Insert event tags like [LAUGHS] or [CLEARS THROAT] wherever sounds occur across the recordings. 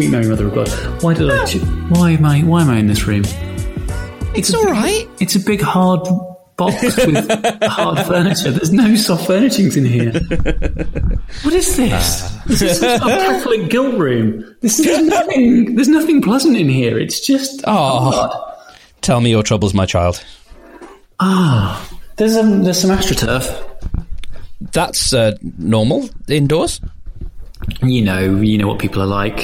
sweet Mary Mother of God. Why did I? cho- Why am I? Why am I in this room? It's all right. It's a big hard box with [LAUGHS] hard furniture. There's no soft furnishings in here. What is this? This is sort of Catholic guilt room. This is nothing. There's nothing pleasant in here. It's just Oh. hard. Tell me your troubles, my child. Ah, there's um, there's some astroturf. That's uh, normal indoors. You know, you know what people are like.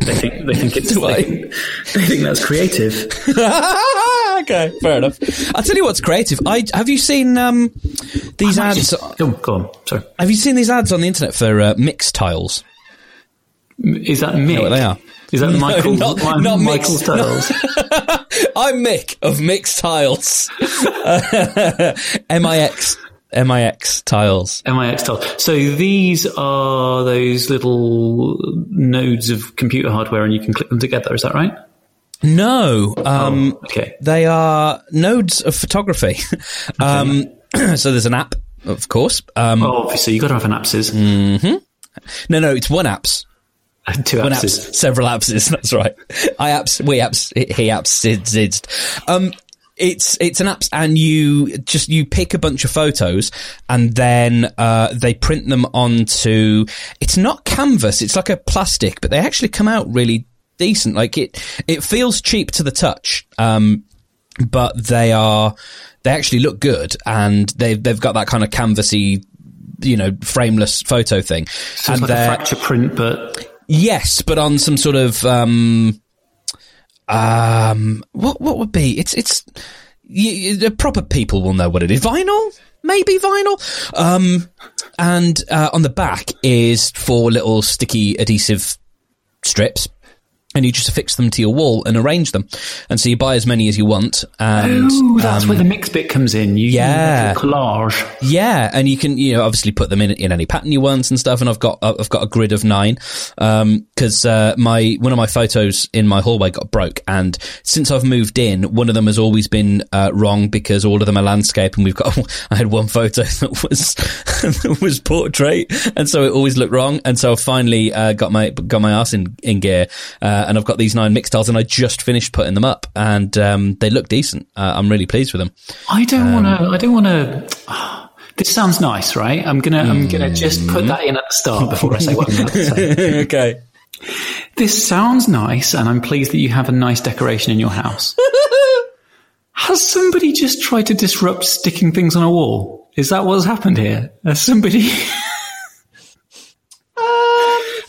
They think they think it's [LAUGHS] they [LAUGHS] think, they think that's creative. [LAUGHS] okay, fair enough. I'll tell you what's creative. I have you seen um, these ads? Go on, go on. Sorry, Have you seen these ads on the internet for uh, mix tiles? is that Mick? what they are. Is that No, Michael? not- Mi- not Michael Mick's- Styles. I'm Mick of Mix Tiles. M-I-X. M-I-X Tiles. MIX tile. So these are those little nodes of computer hardware, and you can click them together. Is that right? No. Um, Okay. They are nodes of photography. [LAUGHS] um, [CLEARS THROAT] so there's an app, of course. Um, Well, obviously, you've got to have an appses. no, no, it's one apps. Two One apps, several apps. [LAUGHS] That's right. I apps, we apps, he apps, zids. Um, it's it's an app, and you just you pick a bunch of photos, and then uh, they print them onto. It's not canvas; it's like a plastic, but they actually come out really decent. Like it, it feels cheap to the touch, um, but they are they actually look good, and they've they've got that kind of canvassy, you know, frameless photo thing. So and like a they're- fracture print, but Yes, but on some sort of um, um, what what would be? It's it's y the proper people will know what it is. Vinyl, maybe vinyl. Um, and uh, on the back is four little sticky adhesive strips. And you just affix them to your wall and arrange them, and so you buy as many as you want. And Ooh, that's where the mix bit comes in. You Yeah. you do a collage. yeah, and you can you know obviously put them in in any pattern you want and stuff. And I've got I've got a grid of nine because uh, my one of my photos in my hallway got broke, and since I've moved in, one of them has always been uh, wrong because all of them are landscape, and we've got [LAUGHS] I had one photo [LAUGHS] that was [LAUGHS] that was portrait, and so it always looked wrong. And so I finally uh, got my got my ass in in gear, uh, and I've got these nine mixed tiles, and I just finished putting them up, and um, they look decent. Uh, I'm really pleased with them. I don't want to. I don't want to. [SIGHS] This sounds nice, right? I'm gonna. I'm gonna just put that in at the start before I say what I'm about to say. [LAUGHS] okay. This sounds nice, and I'm pleased that you have a nice decoration in your house. [LAUGHS] Has somebody just tried to disrupt sticking things on a wall? Is that what's happened here? Has somebody. [LAUGHS]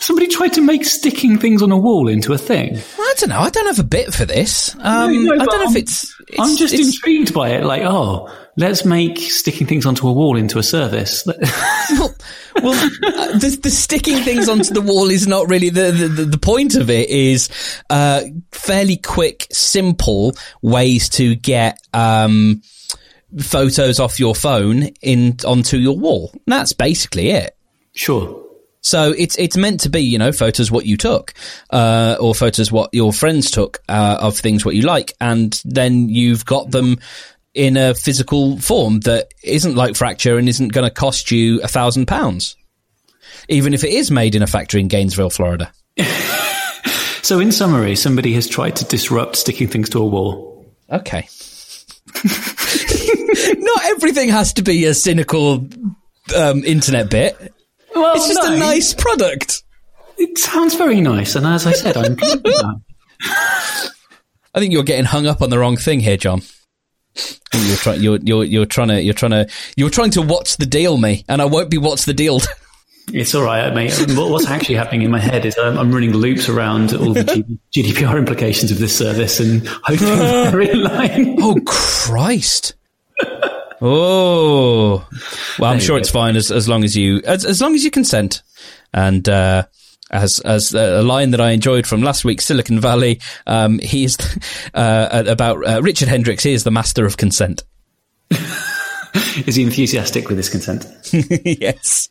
Somebody tried to make sticking things on a wall into a thing. I don't know. I don't have a bit for this. Um, No, no, I don't know if I'm- it's. it's I'm just it's, intrigued by it. Like, oh, let's make sticking things onto a wall into a service. [LAUGHS] well, well uh, the, the sticking things onto the wall is not really the the, the, the point of it. Is uh, fairly quick, simple ways to get um, photos off your phone in onto your wall. That's basically it. sure. So it's it's meant to be, you know, photos what you took, uh, or photos what your friends took uh, of things what you like, and then you've got them in a physical form that isn't like fracture and isn't going to cost you a thousand pounds, even if it is made in a factory in Gainesville, Florida. [LAUGHS] So, in summary, somebody has tried to disrupt sticking things to a wall. Okay. [LAUGHS] Not everything has to be a cynical um, internet bit. Well, It's just no, a nice product. It sounds very nice, and as I said, I'm pleased with that. [LAUGHS] I think you're getting hung up on the wrong thing here, John. You're trying. You're you're you're trying to. You're trying to. You're trying to what's the deal me, and I won't be what's the deal. [LAUGHS] It's all right, mate. What's actually happening in my head is I'm, I'm running loops around all the GDPR [LAUGHS] implications of this service, and hoping they're in line. oh Christ! Oh, well, I'm sure it's fine as as long as you as as long as you consent, and. uh as as a line that I enjoyed from last week's Silicon Valley, um, he is [LAUGHS] uh, about uh, Richard Hendricks. He is the master of consent. [LAUGHS] Is he enthusiastic with his consent? [LAUGHS] yes.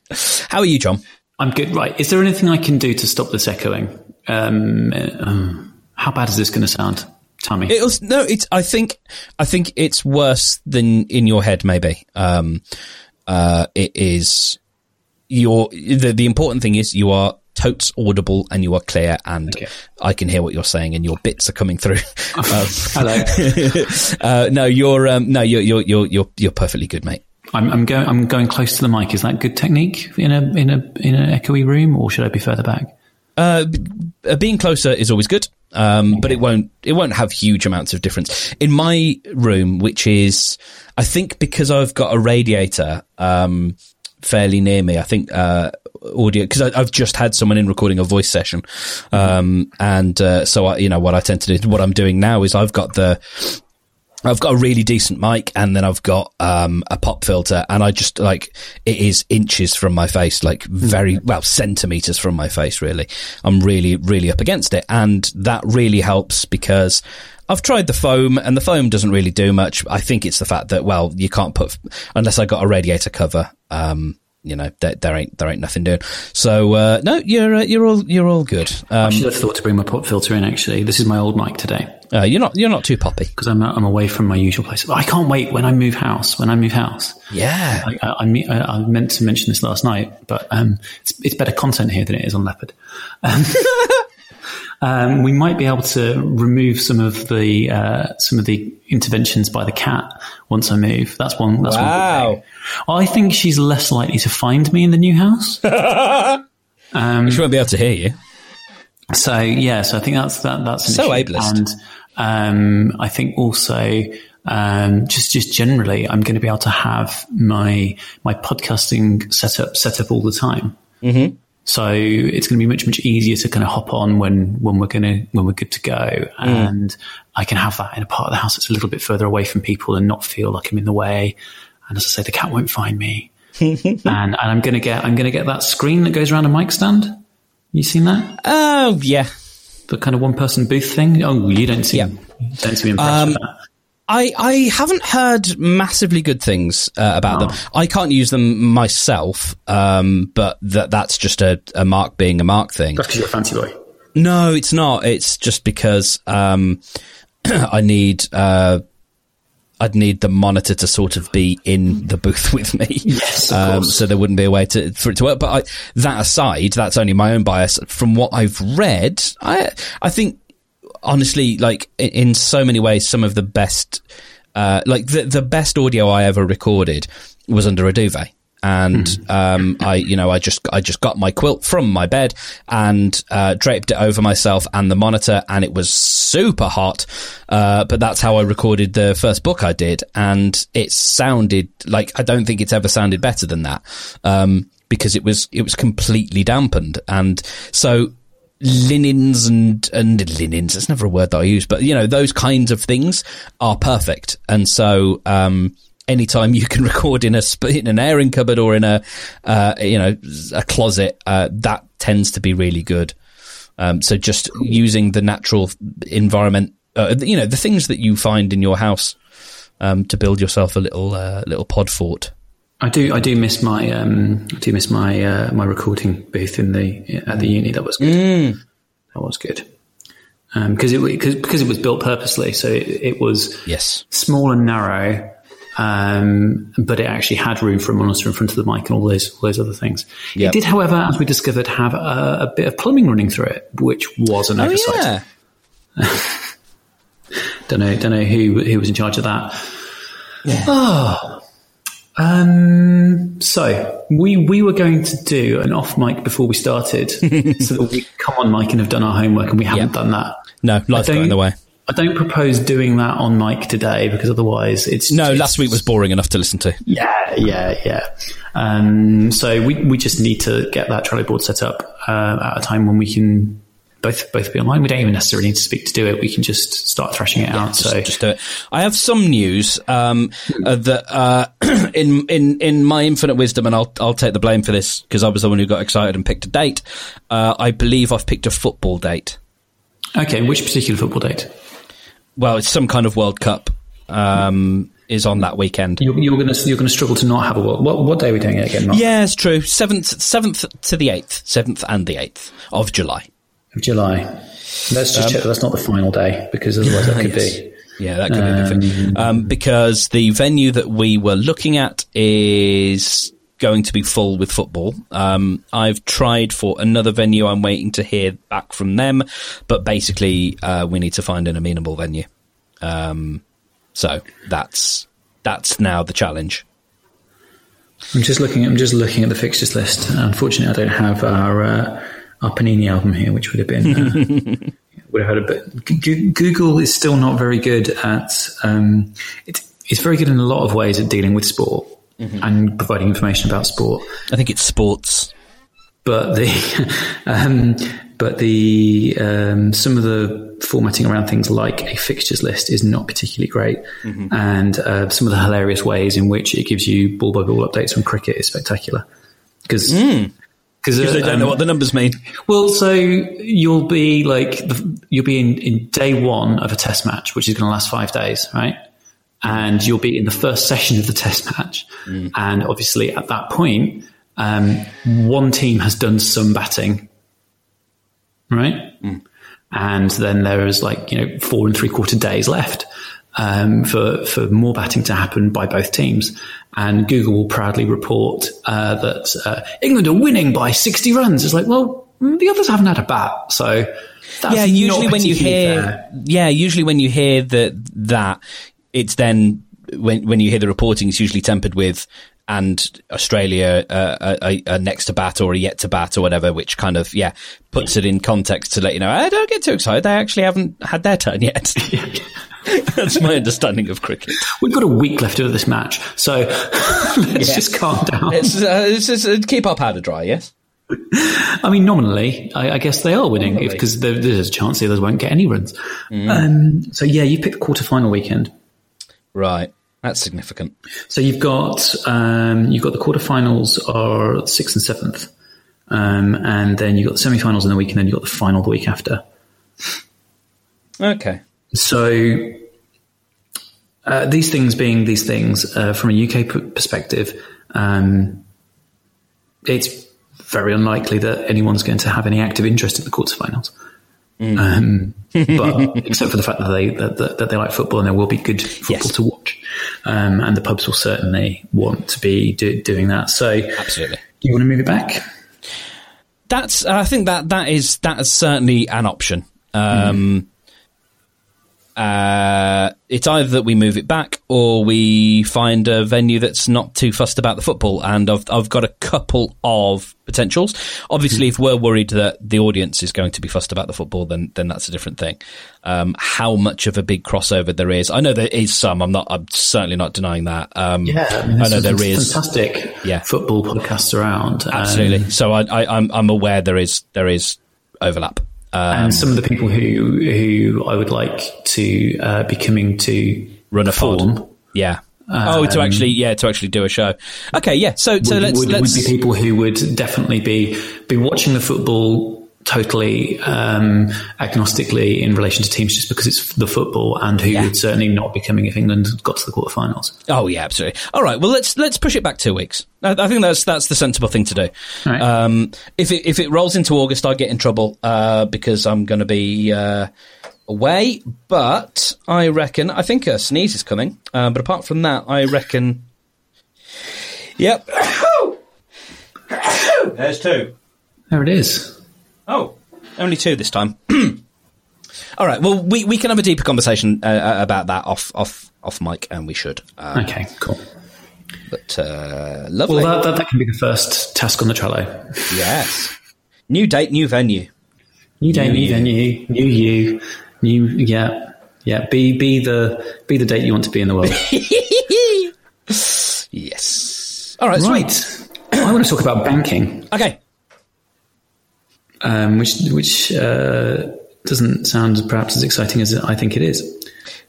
How are you, John? I'm good. Right. Is there anything I can do to stop this echoing? Um, um, how bad is this going to sound? Me. It was no. It's. I think. I think it's worse than in your head. Maybe. Um. Uh. It is. Your. The the important thing is you are totes audible and you are clear and Okay. I can hear what you're saying and your bits are coming through. Um, [LAUGHS] Hello. [LAUGHS] uh, no, you're, um, no, you're, you're, you're, you're, you're perfectly good, mate. I'm, I'm going. I'm going close to the mic. Is that good technique in a in a in an echoey room, or should I be further back? Uh, uh, being closer is always good, um, but it won't it won't have huge amounts of difference. In my room, which is I think because I've got a radiator um, fairly near me, I think uh, audio because I've just had someone in recording a voice session, um, and uh, so I, you know what I tend to do. What I'm doing now is I've got the I've got a really decent mic and then I've got um, a pop filter and I just like it is inches from my face, like very well centimeters from my face. Really, I'm really really up against it, and that really helps because. I've tried the foam and the foam doesn't really do much. I think it's the fact that, well, you can't put, unless I got a radiator cover, um, you know, there, there ain't, there ain't nothing doing. So, uh, no, you're, uh, you're all, you're all good. I Um, should have thought to bring my pop filter in. Actually, this is my old mic today uh, you're not, you're not too poppy. because I'm I'm away from my usual place. I can't wait when I move house. When I move house, Yeah. I, I, I, I, I meant to mention this last night, but um, it's, it's better content here than it is on Leopard. Um, [LAUGHS] um, we might be able to remove some of the uh, some of the interventions by the cat once I move. That's one. That's one. Wow. Good thing. I think she's less likely to find me in the new house. [LAUGHS] She won't be able to hear you. So yeah, so I think that's that. That's an So issue. ableist. and um, I think also um, just just generally, I'm going to be able to have my my podcasting setup set up all the time. Mm-hmm. So it's going to be much much easier to kind of hop on when when we're going to when we're good to go, mm. and I can have that in a part of the house that's a little bit further away from people and not feel like I'm in the way. And as I say, the cat won't find me. [LAUGHS] and, and I'm going to get I'm going to get that screen that goes around a mic stand. You seen that? Oh, yeah. the kind of one person booth thing. Oh, you don't seem Yeah. don't seem impressed um, with that. I, I haven't heard massively good things uh, about them. I can't use them myself, um, but that that's just a, a Mark being a Mark thing. That's because you're a fancy boy. No, it's not. It's just because um, [CLEARS THROAT] I need uh, I'd need the monitor to sort of be in the booth [LAUGHS] with me. Yes, um, so there wouldn't be a way to for it to work. But I, that aside, that's only my own bias. From what I've read, I I think honestly, like in, so many ways, some of the best, uh, like the the best audio I ever recorded was under a duvet. And um, I, you know, I just I just got my quilt from my bed and uh, draped it over myself and the monitor, and it was super hot. Uh, but that's how I recorded the first book I did, and it sounded like I don't think it's ever sounded better than that um, because it was it was completely dampened, and so linens and and linens it's never a word that i use but you know those kinds of things are perfect. And so um anytime you can [LAUGHS] record in a in an airing cupboard or in a uh you know a closet uh that tends to be really good. Um so just using the natural environment uh, you know the things that you find in your house um to build yourself a little uh, little pod fort I do I do miss my um, I do miss my uh, my recording booth in the at the uni. That was good. That was good. Because it because because it was built purposely, so it, it was yes small and narrow, um, but it actually had room for a monitor in front of the mic and all those all those other things. Yep. It did, however, as we discovered, have a, a bit of plumbing running through it, which was an oversight. [LAUGHS] Don't know, don't know who who was in charge of that. Oh. Um, so we we were going to do an off mic before we started, [LAUGHS] so that we come on mic and have done our homework, and we haven't Yeah. done that. no life got in the way I don't propose doing that on mic today because otherwise it's no it's- last week was boring enough to listen to yeah, yeah, yeah. Um, so we we just need to get that Trello board set up uh, at a time when we can both both be online. We don't even necessarily need to speak to do it. We can just start thrashing it out. just, so just do it. I have some news um, uh, that, uh, [CLEARS THROAT] in in in my infinite wisdom, and I'll I'll take the blame for this because I was the one who got excited and picked a date. Uh, I believe I've picked a football date. okay, which particular football date? Well, it's some kind of World Cup um, is on that weekend. You're, you're gonna you're gonna struggle to not have a what what, what day are we doing it again? Mark? Yeah, it's true. Seventh seventh to the eighth, seventh and the eighth of July. Of July. Let's just check that's not the final day because otherwise that [LAUGHS] could Yes. be. Yeah, that could be the thing. Um, because the venue that we were looking at is going to be full with football. Um, I've tried for another venue. I'm waiting to hear back from them, but basically, uh, we need to find an amenable venue. Um, so that's that's now the challenge. I'm just looking. I'm just looking at the fixtures list. Unfortunately, I don't have our uh, our Panini album here, which would have been uh, [LAUGHS] would have had a bit. G- Google is still not very good at. Um, it, it's very good in a lot of ways at dealing with sport mm-hmm. and providing information about sport. I think it's sports, but the [LAUGHS] um, but the um, some of the formatting around things like a fixtures list is not particularly great, mm-hmm. and uh, some of the hilarious ways in which it gives you ball by ball updates from cricket is spectacular because. Mm because uh, they don't um, know what the numbers mean. Well, so you'll be like you'll be in, in day one of a test match, which is going to last five days, right? And you'll be in the first session of the test match, mm. and obviously at that point, um, one team has done some batting, right? Mm. And then there is like, you know, four and three quarter days left um, for, for more batting to happen by both teams. And Google will proudly report uh, that uh, England are winning by 60 runs. It's like, well, the others haven't had a bat. So yeah, usually when you hear, fair. yeah, usually when you hear that, that it's then when when you hear the reporting, it's usually tempered with and Australia uh, are, are, next to bat or are yet to bat or whatever, which kind of yeah puts it in context to let you know. I don't get too excited. They actually haven't had their turn yet. [LAUGHS] [LAUGHS] That's my understanding of cricket. We've got a week left of this match, so [LAUGHS] let's yeah. just calm down. Let's, uh, let's just uh, keep our powder dry. Yes. I mean, nominally, I, I guess they are winning because there's a chance the others won't get any runs. Mm. Um, so yeah, you pick the quarterfinal weekend. Right. That's significant. So you've got um, you've got the quarterfinals are sixth and seventh, um, and then you've got the semi-finals in the week, and then you've got the final the week after. Okay. So uh, these things being these things uh, from a UK perspective, um, it's very unlikely that anyone's going to have any active interest in the quarterfinals. Mm. Um, [LAUGHS] but except for the fact that they that, that, they like football and there will be good football yes. to watch, um, and the pubs will certainly want to be do, doing that. So, absolutely, do you want to move it back? That's I think that that is that is certainly an option. Um, mm. Uh, it's either that we move it back or we find a venue that's not too fussed about the football. And I've, I've got a couple of potentials. Obviously, if we're worried that the audience is going to be fussed about the football, then then that's a different thing. Um, how much of a big crossover there is, I know there is some. I'm not. I'm certainly not denying that. Um, yeah, I, mean, I know there is fantastic. Yeah. football podcasts around. Absolutely. Um, so I, I, I'm I'm aware there is there is overlap. Um, and some of the people who who I would like to uh, be coming to run a form. Pod. Yeah. Um, oh, to actually, yeah, to actually do a show. Okay, yeah. So, so would, let's, would, let's would be people who would definitely be be watching the football totally um, agnostically in relation to teams just because it's the football and who yeah. would certainly not be coming if England got to the quarterfinals. Oh yeah, absolutely. All right, well let's let's push it back two weeks. I, I think that's that's the sensible thing to do. Right. Um, if it if it rolls into August, I get in trouble uh, because I'm going to be. Uh, away, but I reckon I think a sneeze is coming. Uh, but apart from that, I reckon. Yep. [COUGHS] There's two. There it is. Oh, only two this time. [CLEARS THROAT] All right. Well, we, we can have a deeper conversation uh, uh, about that off off off mic, and we should. Um, okay. Cool. But uh, lovely. Well, that, that, that can be the first task on the Trello. yes. New date, new venue. New date, new, new venue, new you, new yeah, yeah. Be be the be the date you want to be in the world. [LAUGHS] yes. All right. Right. I want to talk about banking. Okay um, which which uh, doesn't sound perhaps as exciting as I think it is.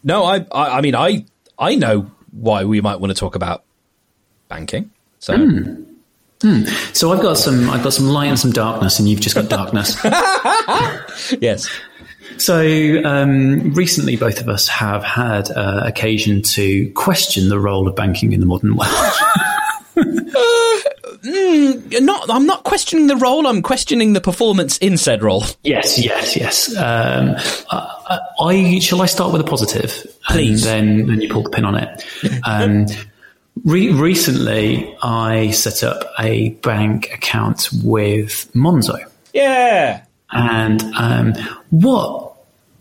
No, I, I, I mean, I, I know why we might want to talk about banking. So, mm. Mm. so I've got some, I've got some light and some darkness, and you've just got darkness. [LAUGHS] [LAUGHS] yes. So um, recently, both of us have had uh, occasion to question the role of banking in the modern world. [LAUGHS] mm, not. I'm not questioning the role. I'm questioning the performance in said role. Yes, yes, yes. Um, I, I, shall I start with a positive, please. And then then you pull the pin on it. Um, Re- recently, I set up a bank account with Monzo. Yeah. And um, what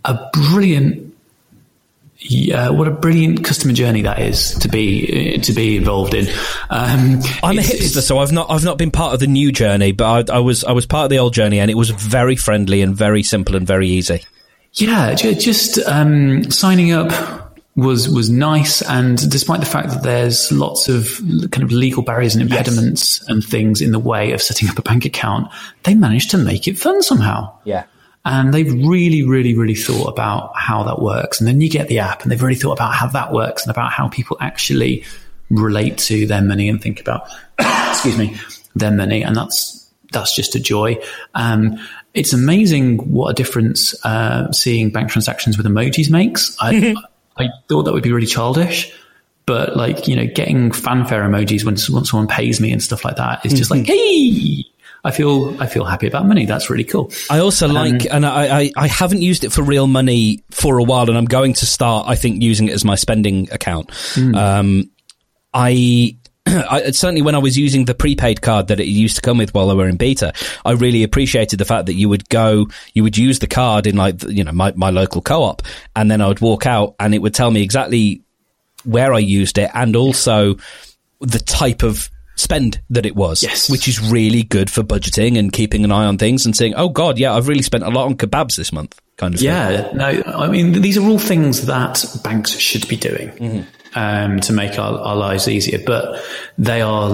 a brilliant, yeah, what a brilliant customer journey that is to be to be involved in. Um, I'm a hipster, so I've not I've not been part of the new journey, but I, I was I was part of the old journey, and it was very friendly and very simple and very easy. Yeah, just um, signing up was was nice, and despite the fact that there's lots of kind of legal barriers and impediments and things in the way of setting up a bank account, they managed to make it fun somehow. Yeah. And they've really, really, really thought about how that works. And then you get the app, and they've really thought about how that works and about how people actually relate to their money and think about, [COUGHS] excuse me, their money. And that's that's just a joy. Um, it's amazing what a difference uh, seeing bank transactions with emojis makes. I, [LAUGHS] I thought that would be really childish. But like you know, getting fanfare emojis when, when someone pays me and stuff like that is just like, hey, I feel I feel happy about money. That's really cool. I also like, and I, I, I haven't used it for real money for a while, and I'm going to start, I think, using it as my spending account. Um, I, [CLEARS THROAT] I, certainly when I was using the prepaid card that it used to come with while I were in beta, I really appreciated the fact that you would go, you would use the card in like, you know, my, my local co-op, and then I would walk out and it would tell me exactly where I used it and also the type of spend that it was, Yes. which is really good for budgeting and keeping an eye on things and saying, oh God, yeah, I've really spent a lot on kebabs this month, kind of thing. Yeah, no, I mean, these are all things that banks should be doing um, to make our, our lives easier, but they are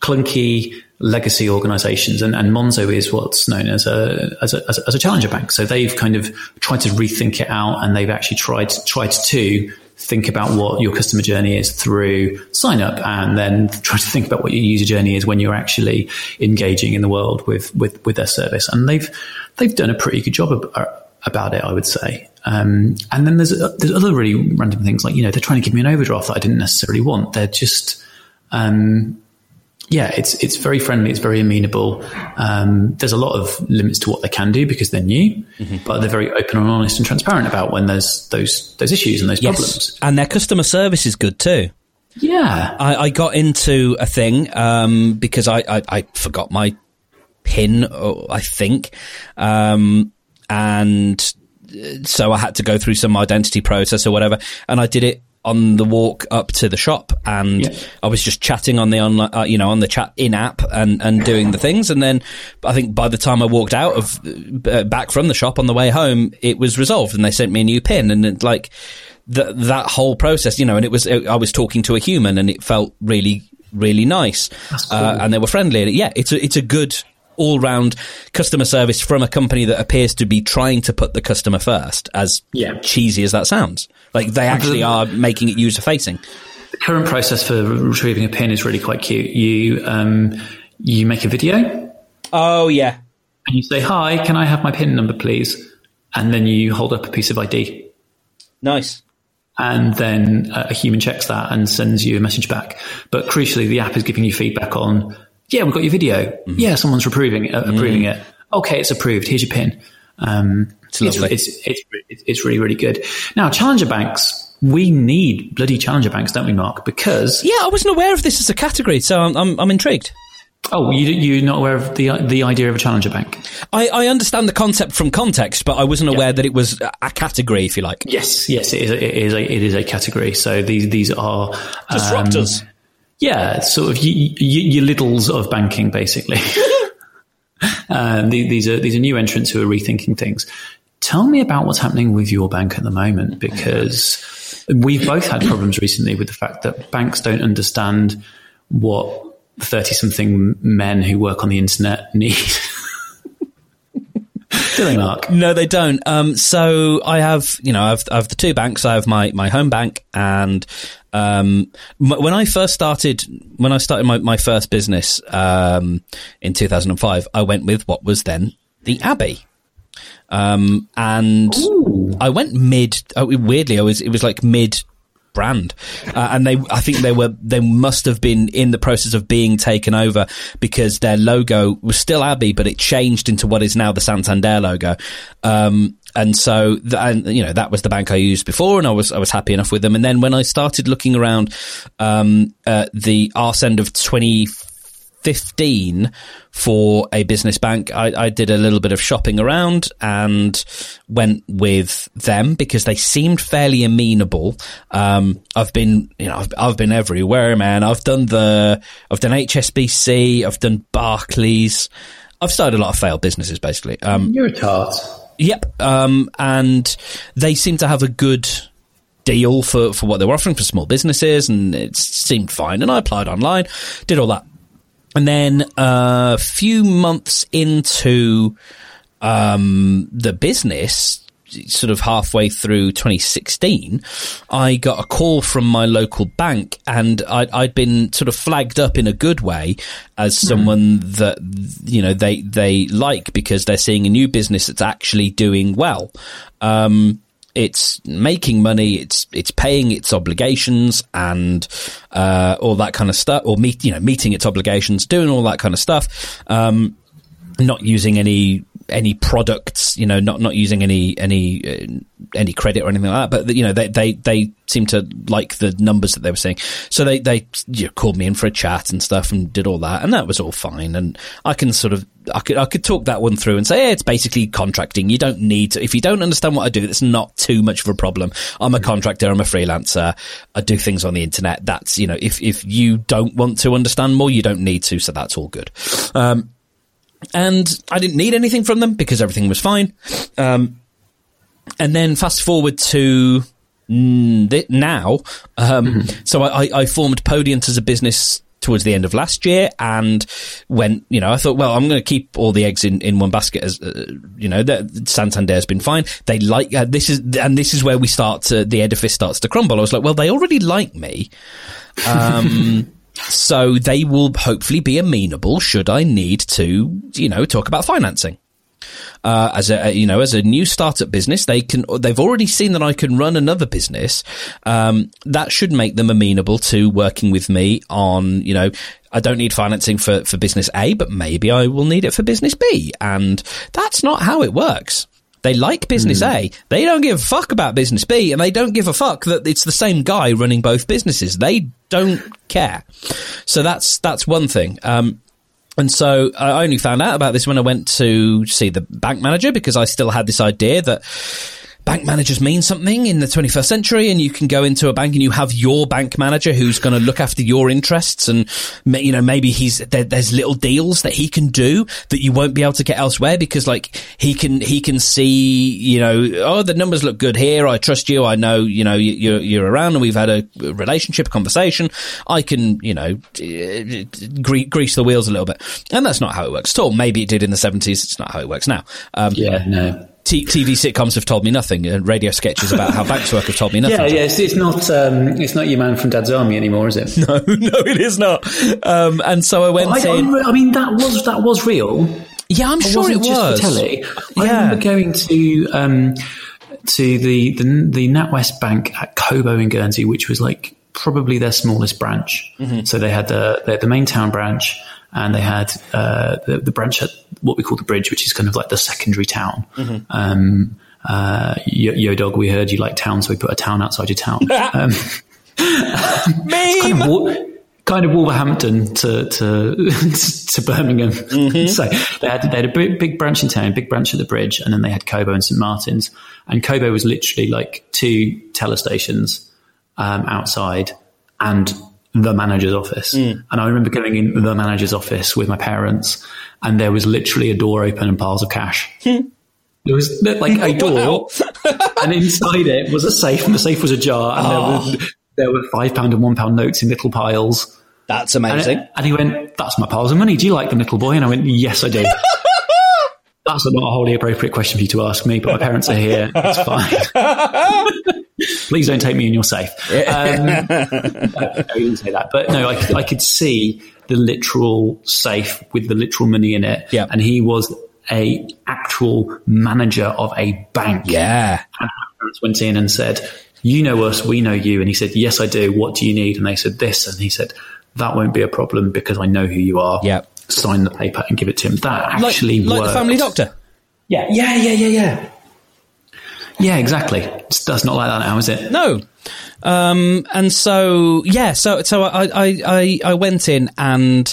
clunky legacy organizations, and, and Monzo is what's known as a, as a as a as a challenger bank. So they've kind of tried to rethink it out, and they've actually tried tried to think about what your customer journey is through sign up and then try to think about what your user journey is when you're actually engaging in the world with with with their service. And they've they've done a pretty good job uh, about it I would say. Um, and then there's there's other really random things like you know they're trying to give me an overdraft that I didn't necessarily want. They're just um, yeah, it's it's very friendly. It's very amenable. Um, there's a lot of limits to what they can do because they're new, but they're very open and honest and transparent about when there's those those issues and those Yes. problems. And their customer service is good too. Yeah, I, I got into a thing um, because I, I, I forgot my pin, uh, I think, um, and uh, so I had to go through some identity process or whatever, and I did it on the walk up to the shop, and Yeah. I was just chatting on the online, uh, you know, on the chat in app and and doing the things, and then I think by the time I walked out of uh, back from the shop on the way home, it was resolved, and they sent me a new pin, and it, like that that whole process, you know, and it was I was talking to a human, and it felt really really nice, cool. uh, and they were friendly. And yeah, it's a it's a good all round customer service from a company that appears to be trying to put the customer first. As Yeah. cheesy as that sounds, like they actually are making it user facing. the current process for retrieving a pin is really quite cute. You um, you make a video Oh yeah, And you say, "Hi, can I have my pin number, please?" And then you hold up a piece of ID. nice. and then uh, a human checks that and sends you a message back. But crucially, the app is giving you feedback on, yeah, we've got your video. Yeah, someone's approving it. Uh, approving it. Okay, it's approved. Here's your pin. Um, it's, lovely. it's, it's, it's, it's really, really good. Now, challenger banks, we need bloody challenger banks, don't we, Mark? Because, Yeah, I wasn't aware of this as a category, so I'm I'm, I'm intrigued. oh, you, you're not aware of the, the idea of a challenger bank? I, I understand the concept from context, but I wasn't aware that it was a- category, if you like. Yes, yes, it is. A, it is a, it is a category. So these these are um, Disruptors. Yeah, sort of y- y- your littles of banking, basically. [LAUGHS] the- these are these are new entrants who are rethinking things. Tell me about what's happening with your bank at the moment, because we've both had problems recently with the fact that banks don't understand what thirty-something men who work on the internet need. [LAUGHS] Do they, Mark? No, they don't. Um, so I have, you know, I've, I've the two banks. I have my, my home bank and, um, when I first started, when I started my, my first business, um, in 2005, I went with what was then the Abbey. Um, and I went mid, oh, weirdly, I was, it was like mid brand. Uh, and they, I think they were, they must have been in the process of being taken over because their logo was still Abbey, but it changed into what is now the Santander logo. Um, and so, and, you know, that was the bank I used before, and I was I was happy enough with them. And then when I started looking around um, the arse end of 2015 for a business bank, I, I did a little bit of shopping around and went with them because they seemed fairly amenable. Um, I've been, you know, I've, I've been everywhere, man. I've done the, I've done HSBC, I've done Barclays. I've started a lot of failed businesses, basically. Um, You're a tart. Yep. Um, and they seem to have a good deal for, for what they were offering for small businesses, and it seemed fine. And I applied online, did all that. And then uh, a few months into um, the business, sort of halfway through 2016, I got a call from my local bank, and I'd, I'd been sort of flagged up in a good way as someone that you know they they like because they're seeing a new business that's actually doing well. Um, it's making money, it's it's paying its obligations, and uh, all that kind of stuff, or meet you know meeting its obligations, doing all that kind of stuff. Um, not using any any products, you know, not not using any any uh, any credit or anything like that. But you know, they they they seem to like the numbers that they were seeing, so they they you know, called me in for a chat and stuff and did all that, and that was all fine. And I can sort of I could I could talk that one through and say, hey, it's basically contracting. You don't need to if you don't understand what I do, it's not too much of a problem. I'm a contractor. I'm a freelancer. I do things on the internet. That's you know, if if you don't want to understand more, you don't need to. So that's all good. Um, and I didn't need anything from them because everything was fine. Um, and then fast forward to th- now. Um, So I, I, I formed Podiant as a business towards the end of last year and when you know i thought well i'm going to keep all the eggs in, in one basket as uh, you know that santander has been fine they like uh, this is and this is where we start to the edifice starts to crumble i was like well they already like me um [LAUGHS] so they will hopefully be amenable should I need to, you know, talk about financing. Uh, as a, you know, as a new startup business, they can, they've already seen that I can run another business. Um, that should make them amenable to working with me on, you know, I don't need financing for, for business A, but maybe I will need it for business B. And that's not how it works. They like business A. They don't give a fuck about business B, and they don't give a fuck that it's the same guy running both businesses. They don't care. So that's that's one thing. Um, and so I only found out about this when I went to see the bank manager because I still had this idea that bank managers mean something in the 21st century and you can go into a bank and you have your bank manager who's going to look after your interests and you know maybe he's there, there's little deals that he can do that you won't be able to get elsewhere because like he can he can see you know oh the numbers look good here. I trust you. I know you know you- you're you're around and we've had a relationship a conversation. I can you know gre- grease the wheels a little bit. And that's not how it works at all. Maybe it did in the 70s it's not how it works now. Um, Yeah, no. T- TV sitcoms have told me nothing, and radio sketches about how banks work have told me [LAUGHS] nothing. Yeah, yeah. It's, it's not. Um, it's not your man from Dad's Army anymore, is it? [LAUGHS] No, no, it is not. Um, and so I went I, in. I, I mean, that was that was real. yeah, I'm It sure it was. telly. I Yeah. remember going to um, to the, the the NatWest Bank at Cobo in Guernsey, which was like probably their smallest branch. Mm-hmm. So they had the they had the main town branch, and they had uh, the, the branch at what we call the bridge, which is kind of like the secondary town. Mm-hmm. Um, uh, yo, yo, dog, we heard you like town, so we put a town outside your town. [LAUGHS] um, kind of, kind of Wolverhampton to to [LAUGHS] to Birmingham. [LAUGHS] so they had they had a big, big branch in town, big branch at the bridge, and then they had Cobo and St Martin's. And Cobo was literally like two telestations um, outside and the manager's office. Hmm. And I remember going in the manager's office with my parents, and there was literally a door open and piles of cash. Hmm. There was like a [LAUGHS] door, and inside it was a safe, and the safe was ajar, and there, ah. was, there were five pound and one pound notes in little piles. That's And, amazing. and he went, "That's my piles of money. Do you like them, little boy?" And I went, "Yes, I do." [LAUGHS] That's not a wholly appropriate question for you to ask me, but my parents are here. It's fine. [LAUGHS] Please don't take me in your safe. Um, no, he didn't say that, but no, I, could- I could see the literal safe with the literal money in it, Yeah. and he was a actual manager of a bank. Yeah. And my parents went in and said, You know us, we know you. And he said, Yes, I do. What do you need? And they said, This. And he said, That won't be a problem because I know who you are. Yeah. Sign the paper and give it to him. That Like, actually like the worked. family doctor. Yeah, yeah, yeah, yeah, yeah. Yeah, exactly. It's, that's not like that now, is it? No. Um, and so yeah, so so I I I, I went in and.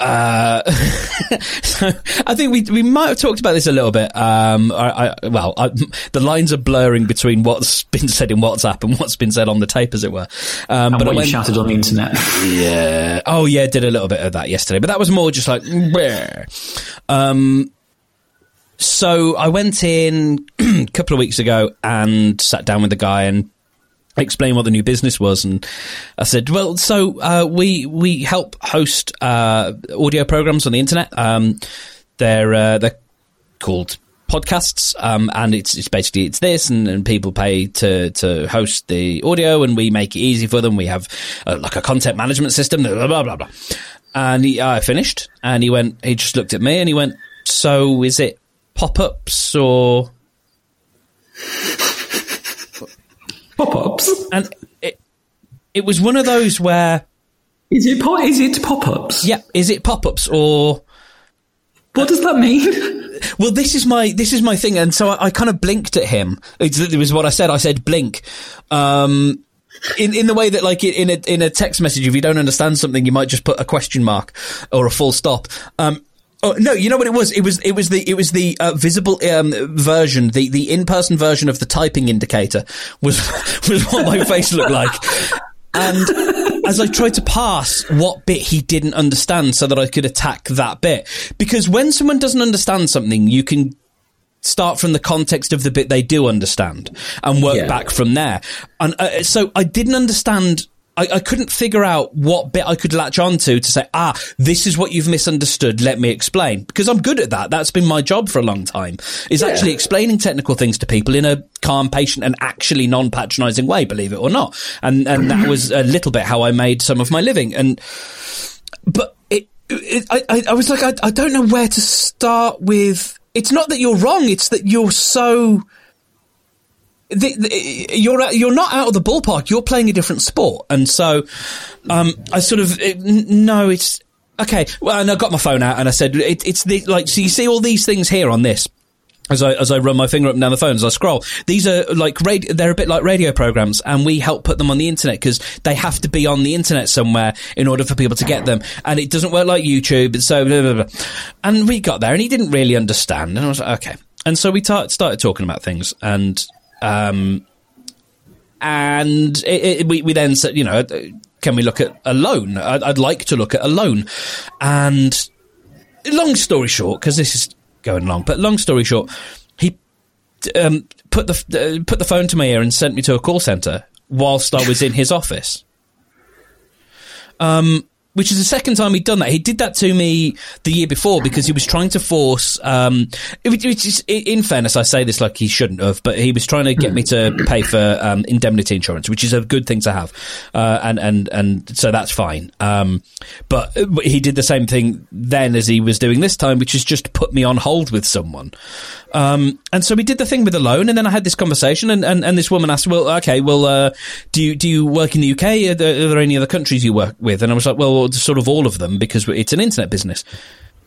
Uh, [LAUGHS] so I think we we might have talked about this a little bit. Um, I, I well, I, the lines are blurring between what's been said in WhatsApp and what's been said on the tape, as it were. Um, And but I what you went- shouted on the internet. yeah. Oh, yeah. Did a little bit of that yesterday, but that was more just like. bleh. Um. So I went in a [CLEARS THROAT] couple of weeks ago and sat down with the guy and explained what the new business was, and I said, "Well, so uh, we we help host uh, audio programs on the internet. Um, they're uh, they're called." podcasts um, and it's it's basically it's this and, and people pay to to host the audio and we make it easy for them we have uh, like a content management system blah blah blah blah and he, I finished and he went he just looked at me and he went so is it pop-ups or Pop-ups? and it it was one of those where Is it pop? Is it pop-ups? yeah is it pop-ups or What does that mean? Well, this is my this is my thing, and so I, I kind of blinked at him. It's, it was what I said. I said blink. Um, in in the way that like in a in a text message, if you don't understand something, you might just put a question mark or a full stop. Um, Oh no! You know what it was? It was it was the it was the uh, visible um, version, the the in person version of the typing indicator was [LAUGHS] was what my face looked like. And as I tried to pass what bit he didn't understand so that I could attack that bit. Because when someone doesn't understand something, you can start from the context of the bit they do understand and work Yeah. back from there. And uh, so I didn't understand. I, I couldn't figure out what bit I could latch onto to say, ah, this is what you've misunderstood. Let me explain. Because I'm good at that. That's been my job for a long time. Is actually explaining technical things to people in a calm, patient, and actually non-patronizing way. Believe it or not. And and that was a little bit how I made some of my living. And but it, it I, I, I was like, I, I don't know where to start with. It's not that you're wrong. It's that you're so. The, the, you're you're not out of the ballpark. You're playing a different sport, and so um, I sort of it, no. It's okay. Well, and I got my phone out and I said, it, "It's the like." So you see all these things here on this. As I as I run my finger up and down the phone as I scroll, these are like radio, they're a bit like radio programs, and we help put them on the internet because they have to be on the internet somewhere in order for people to get them, and it doesn't work like YouTube. And so, blah, blah, blah. and we got there, and he didn't really understand, and I was like, okay, and so we ta- started talking about things, and um, and it, it, we we then said, you know, can we look at a loan? I'd, I'd like to look at a loan, and long story short, because this is going long, but long story short, he um, put the uh, put the phone to my ear and sent me to a call center whilst I was in his office. Um, which is the second time he'd done that. He did that to me the year before because he was trying to force. Um, in fairness, I say this like he shouldn't have, but he was trying to get me to pay for um, indemnity insurance, which is a good thing to have, uh, and and and so that's fine. Um, but he did the same thing then as he was doing this time, which is just put me on hold with someone. Um, and so we did the thing with the loan, and then I had this conversation, and, and, and this woman asked, "Well, okay, well, uh, do you do you work in the UK? Are there, are there any other countries you work with?" And I was like, "Well, sort of all of them because it's an internet business."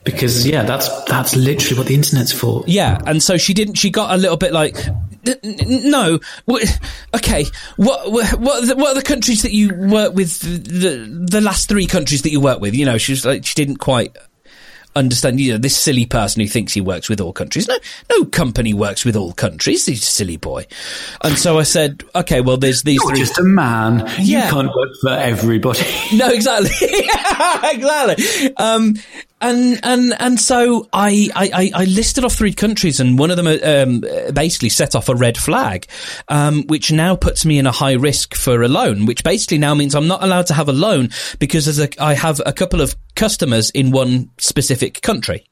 Because yeah, that's that's literally what the internet's for. Yeah, and so she didn't. She got a little bit like, "N- n- no, okay. What what what are, the, what are the countries that you work with? The the last three countries that you work with? You know, she was like, she didn't quite understand. You know, this silly person who thinks he works with all countries. No, no company works with all countries. This silly boy. And so I said, okay, well, there's these You're three. just a man. Yeah. You can't work for everybody. No, exactly, [LAUGHS] exactly. Um, and and and so I, I I- listed off three countries, and one of them um, basically set off a red flag, um, which now puts me in a high risk for a loan. Which basically now means I'm not allowed to have a loan because there's a, I have a couple of customers in one specific country,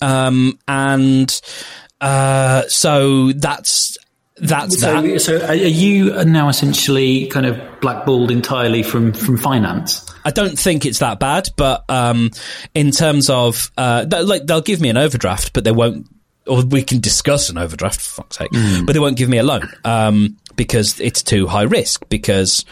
um, and uh, so that's that's that. So, so are you now essentially kind of blackballed entirely from from finance? I don't think it's that bad, but um, in terms of uh, th- like they'll give me an overdraft, but they won't, or we can discuss an overdraft for fuck's sake, but they won't give me a loan um, because it's too high risk. Because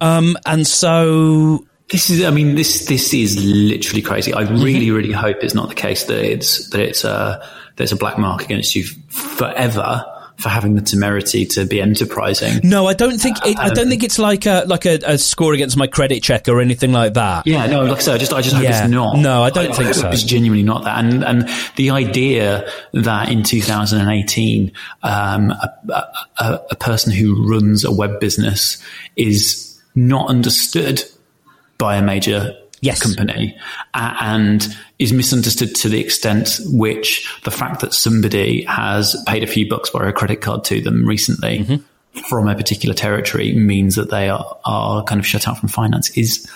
um, and so This is, I mean, this this is literally crazy. I really, really hope it's not the case that it's that it's a there's a black mark against you forever for having the temerity to be enterprising. No, I don't think it, I don't think it's like a like a, a, score against my credit check or anything like that. Yeah, no, like I said, I just I just hope Yeah. it's not. No, I don't think hope so. It's genuinely not that, and and the idea that in 2018, um, a, a, a person who runs a web business is not understood by a major Yes. company uh, and is misunderstood to the extent which the fact that somebody has paid a few bucks via a credit card to them recently Mm-hmm. from a particular territory means that they are, are kind of shut out from finance is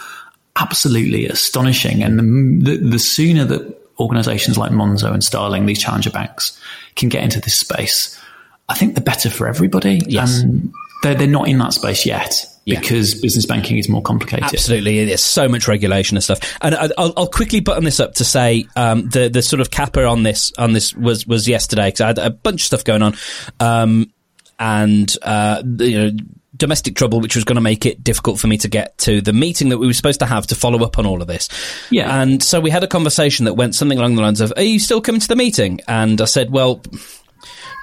absolutely astonishing. And the, the, the sooner that organizations like Monzo and Starling, these challenger banks, can get into this space, I think the better for everybody. Yes. And they're, they're not in that space yet Yeah. because business banking is more complicated. Absolutely, there's so much regulation and stuff. And I'll, I'll quickly button this up to say um, the the sort of capper on this on this was was yesterday because I had a bunch of stuff going on, um, and uh, you know. Domestic trouble, which was going to make it difficult for me to get to the meeting that we were supposed to have to follow up on all of this. Yeah. And so we had a conversation that went something along the lines of, Are you still coming to the meeting? And I said, Well,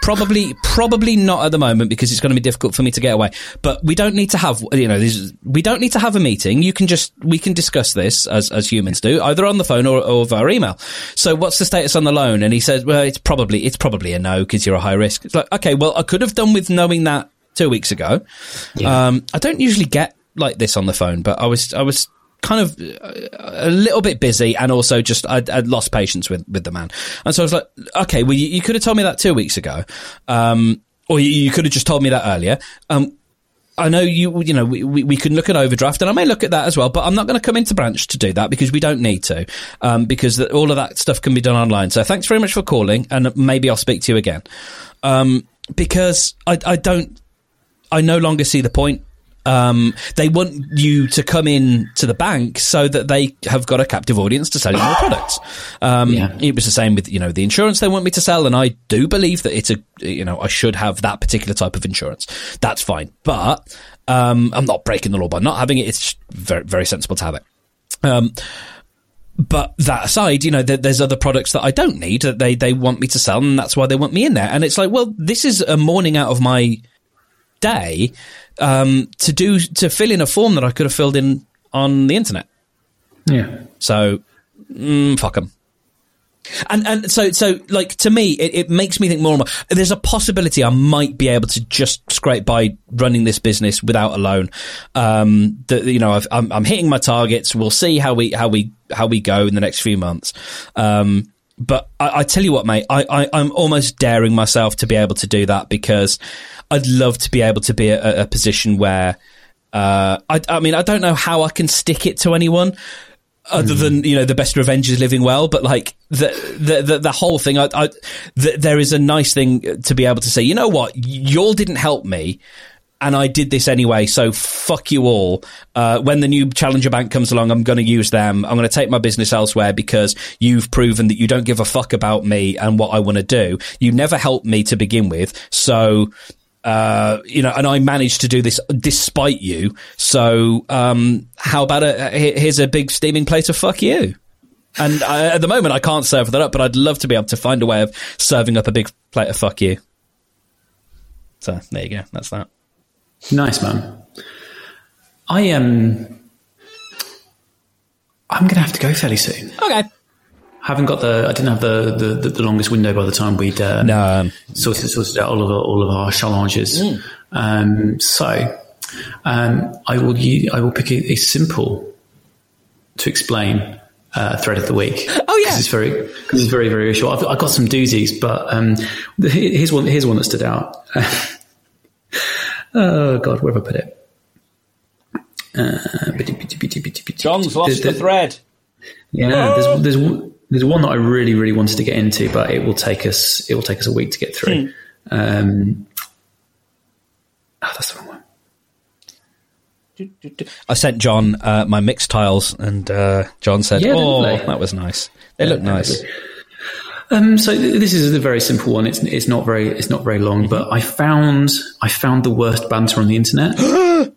Probably, probably not at the moment because it's going to be difficult for me to get away. But we don't need to have, you know, these, we don't need to have a meeting. You can just, we can discuss this as, as humans do, either on the phone or, or via email. So what's the status on the loan? And he says, well, it's probably, it's probably a no because you're a high risk. It's like, okay, well, I could have done with knowing that two weeks ago. Um, I don't usually get like this on the phone, but I was, I was kind of uh, a little bit busy and also just I'd, I'd lost patience with, with the man. And so I was like, okay, well, you, you could have told me that two weeks ago. Um, or you, you could have just told me that earlier. Um, I know you, you know, we, we, we can look at overdraft and I may look at that as well, but I'm not going to come into branch to do that because we don't need to, um, because the, all of that stuff can be done online. So thanks very much for calling and maybe I'll speak to you again. Um, because I, I don't, I no longer see the point. Um, they want you to come in to the bank so that they have got a captive audience to sell you more products. Um, Yeah. it was the same with, you know, the insurance they want me to sell. And I do believe that it's a, you know, I should have that particular type of insurance. That's fine. But, um, I'm not breaking the law by not having it. It's very, very sensible to have it. Um, but that aside, you know, there's other products that I don't need that they, they want me to sell, and that's why they want me in there. And it's like, well, this is a morning out of my day um, to do to fill in a form that I could have filled in on the internet. Yeah. So, mm, fuck them. And and so so like to me, it, it makes me think more and more. There's a possibility I might be able to just scrape by running this business without a loan. Um, that you know, I've, I'm I'm hitting my targets. We'll see how we how we how we go in the next few months. Um, but I, I tell you what, mate, I, I I'm almost daring myself to be able to do that because I'd love to be able to be at a, a position where. Uh, I, I mean, I don't know how I can stick it to anyone other than you know the best revenge is living well but like the the the, the whole thing I, I the, there is a nice thing to be able to say you know what y'all didn't help me and I did this anyway, so fuck you all. Uh, when the new challenger bank comes along, I'm going to use them. I'm going to take my business elsewhere because you've proven that you don't give a fuck about me and what I want to do. You never helped me to begin with, so uh, you know, and I managed to do this despite you. So, um, how about a, here's a big steaming plate of fuck you. And I, at the moment, I can't serve that up, but I'd love to be able to find a way of serving up a big plate of fuck you. So there you go. That's that. Nice, man. I am. Um, I'm going to have to go fairly soon. Okay. haven't got the. I didn't have the, the, the, the longest window by the time we'd uh, No. Um, sorted, sorted out all of our, all of our challenges. Um, so um, I will I will pick a, a simple to explain uh, thread of the week. Oh, yeah. 'Cause it's very cause it's very very short. I've, I've got some doozies, but um, here's one here's one that stood out. [LAUGHS] oh God, where have I put it? Uh, John's lost the thread. yeah, there's there's one- there's one that I really really wanted to get into, but it will take us it will take us a week to get through. Hmm. Um, oh, that's the wrong one. I sent John uh, my Mixtiles, and uh, John said, Yeah, "Oh, lovely. that was nice. They look nice." Um, so th- this is a very simple one. It's it's not very it's not very long, but I found I found the worst banter on the internet. [GASPS]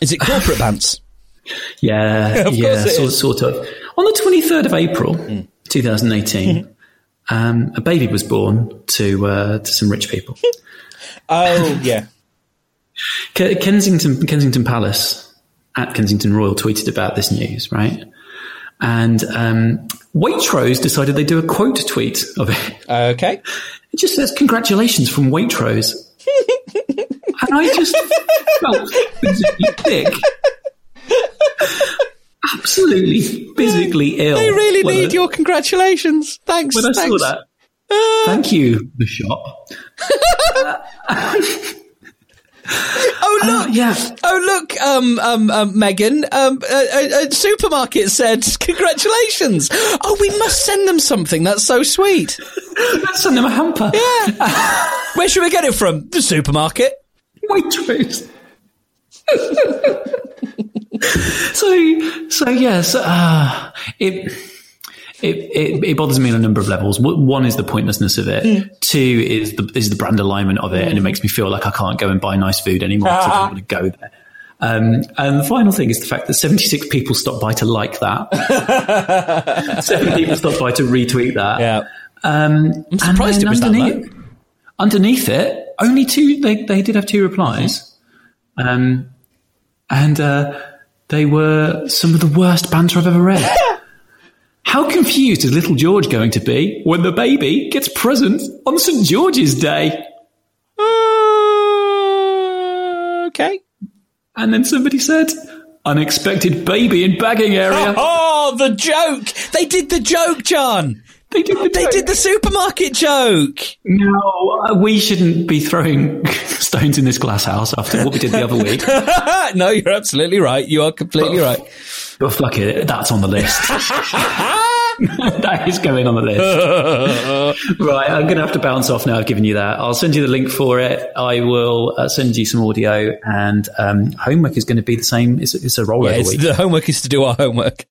Is it corporate banter? [LAUGHS] Yeah, [LAUGHS] Of yeah, it sort, is. sort of. On the 23rd of April, 2018, [LAUGHS] um, a baby was born to uh, to some rich people. Oh yeah. Ke- Kensington Kensington Palace at Kensington Royal tweeted about this news, right? And um, Waitrose decided they'd do a quote tweet of it. Okay. It just says "Congratulations from Waitrose," and I just felt physically sick, absolutely physically ill. They really when need I- your congratulations. Thanks. when I thanks. saw that. Thank you, the shop. [LAUGHS] Oh look! Uh, yeah, Oh look, um, um, um, Megan, um, a, a, a supermarket said congratulations. Oh, we must send them something. That's so sweet. let's send them a hamper. Yeah. [LAUGHS] Where should we get it from? The supermarket. Waitrose. [LAUGHS] so, so yes, uh, it, it it it bothers me on a number of levels. One is the pointlessness of it. Two is the is the brand alignment of it, and it makes me feel like I can't go and buy nice food anymore because I don't want to go there. Um, and the final thing is the fact that 76 people stopped by to like that. [LAUGHS] Seven people stopped by to retweet that. Yeah. Um, I'm surprised it was that underneath, underneath it, only two. They they did have two replies, um, and uh, they were some of the worst banter I've ever read. [LAUGHS] How confused is little George going to be when the baby gets presents on St George's Day? Uh, okay. And then somebody said, "Unexpected baby in bagging area." [LAUGHS] Oh, the joke! They did the joke, John. They did. The They did the supermarket joke. No, uh, we shouldn't be throwing [LAUGHS] stones in this glass house after what we did the other week. [LAUGHS] no, you're absolutely right. You are completely right. But fuck it, that's on the list. [LAUGHS] [LAUGHS] that is going on the list. [LAUGHS] right, I'm going to have to bounce off now. I've given you that. I'll send you the link for it. I will uh, send you some audio, and um, homework is going to be the same. It's, it's a rollover Yeah, it's, week. the homework is to do our homework.